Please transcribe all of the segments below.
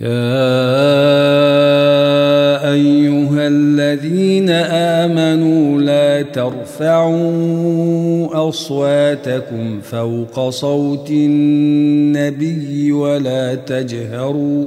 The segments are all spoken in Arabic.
يا ايها الذين امنوا لا ترفعوا اصواتكم فوق صوت النبي ولا تجهروا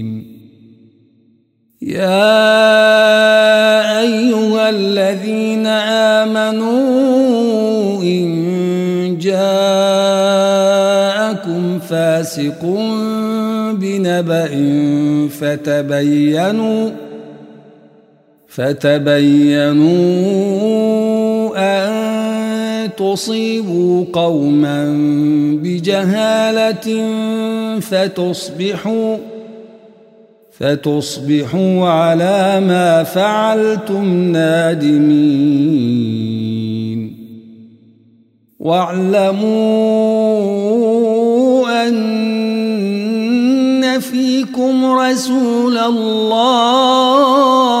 يا أيها الذين آمنوا إن جاءكم فاسق بنبأ فتبينوا فتبينوا أن تصيبوا قوما بجهالة فتصبحوا فتصبحوا على ما فعلتم نادمين واعلموا ان فيكم رسول الله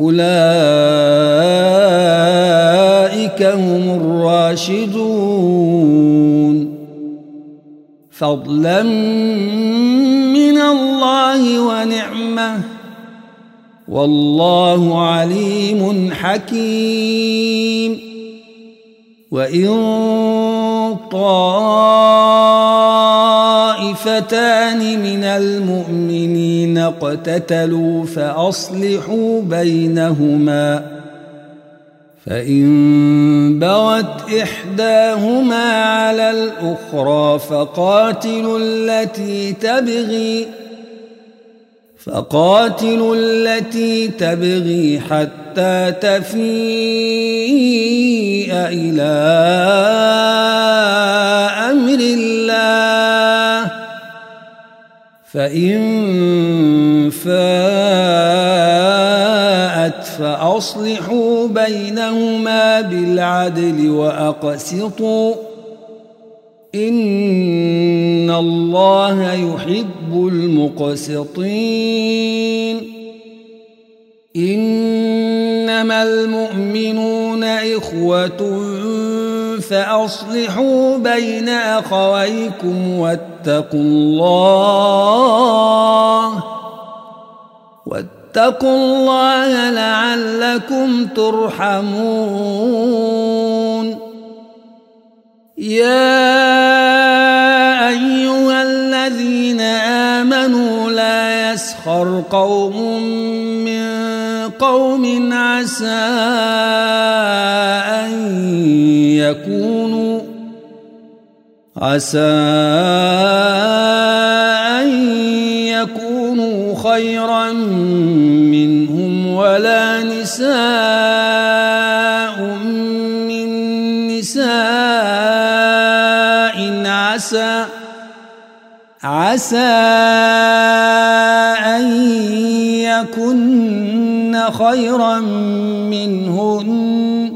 أولئك هم الراشدون. فضلا من الله ونعمة. والله عليم حكيم. وإن طائفتان من المؤمنين اقتتلوا فأصلحوا بينهما فإن بغت إحداهما على الأخرى فقاتلوا التي تبغي فقاتلوا التي تبغي حتى تفيء إلى فإن فاءت فأصلحوا بينهما بالعدل وأقسطوا إن الله يحب المقسطين إنما المؤمنون إخوة فأصلحوا بين أخويكم واتقوا الله واتقوا الله لعلكم ترحمون. يا أيها الذين آمنوا لا يسخر قوم من قوم عسى يكونوا عسى أن يكونوا خيرا منهم ولا نساء من نساء عسى عسى أن يكن خيرا منهن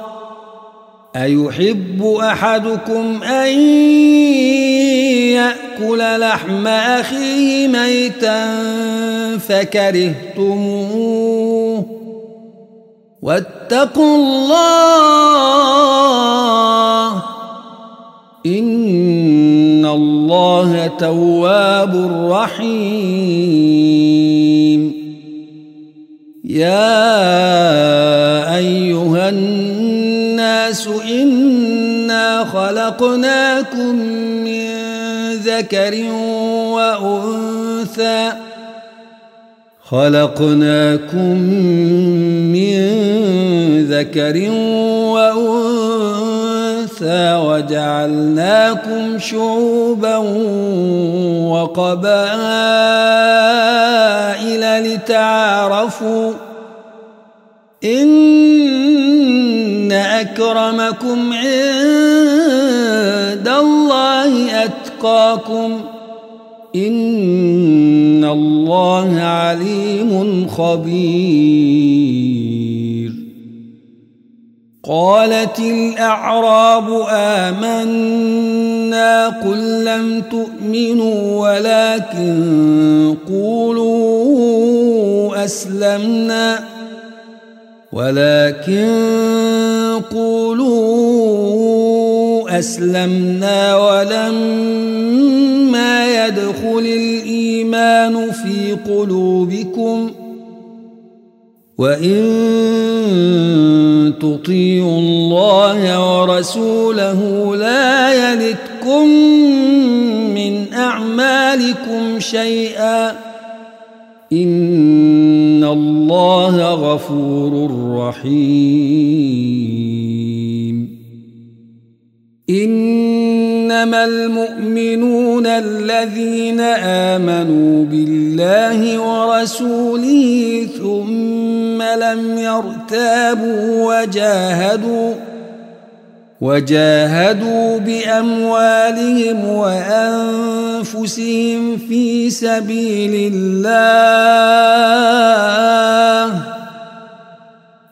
أيحب أحدكم أن يأكل لحم أخيه ميتا فكرهتموه؟ واتقوا الله إن الله تواب رحيم. يا الناس إنا خلقناكم من ذكر وأنثى. خلقناكم من ذكر وأنثى وجعلناكم شعوبا وقبائل لتعارفوا. إن أكرمكم عند الله أتقاكم إن الله عليم خبير قالت الأعراب آمنا قل لم تؤمنوا ولكن قولوا أسلمنا ولكن قولوا أسلمنا ولما يدخل الإيمان في قلوبكم وإن تطيعوا الله ورسوله لا يلتكم من أعمالكم شيئا إن غفور رحيم. إنما المؤمنون الذين آمنوا بالله ورسوله ثم لم يرتابوا وجاهدوا وجاهدوا بأموالهم وأنفسهم في سبيل الله.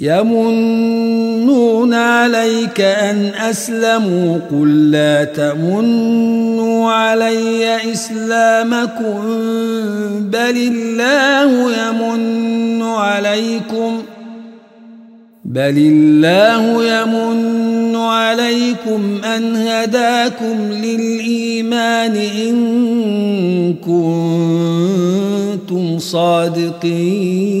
يمنون عليك أن أسلموا قل لا تمنوا علي إسلامكم بل الله يمن عليكم بل الله يمن عليكم أن هداكم للإيمان إن كنتم صادقين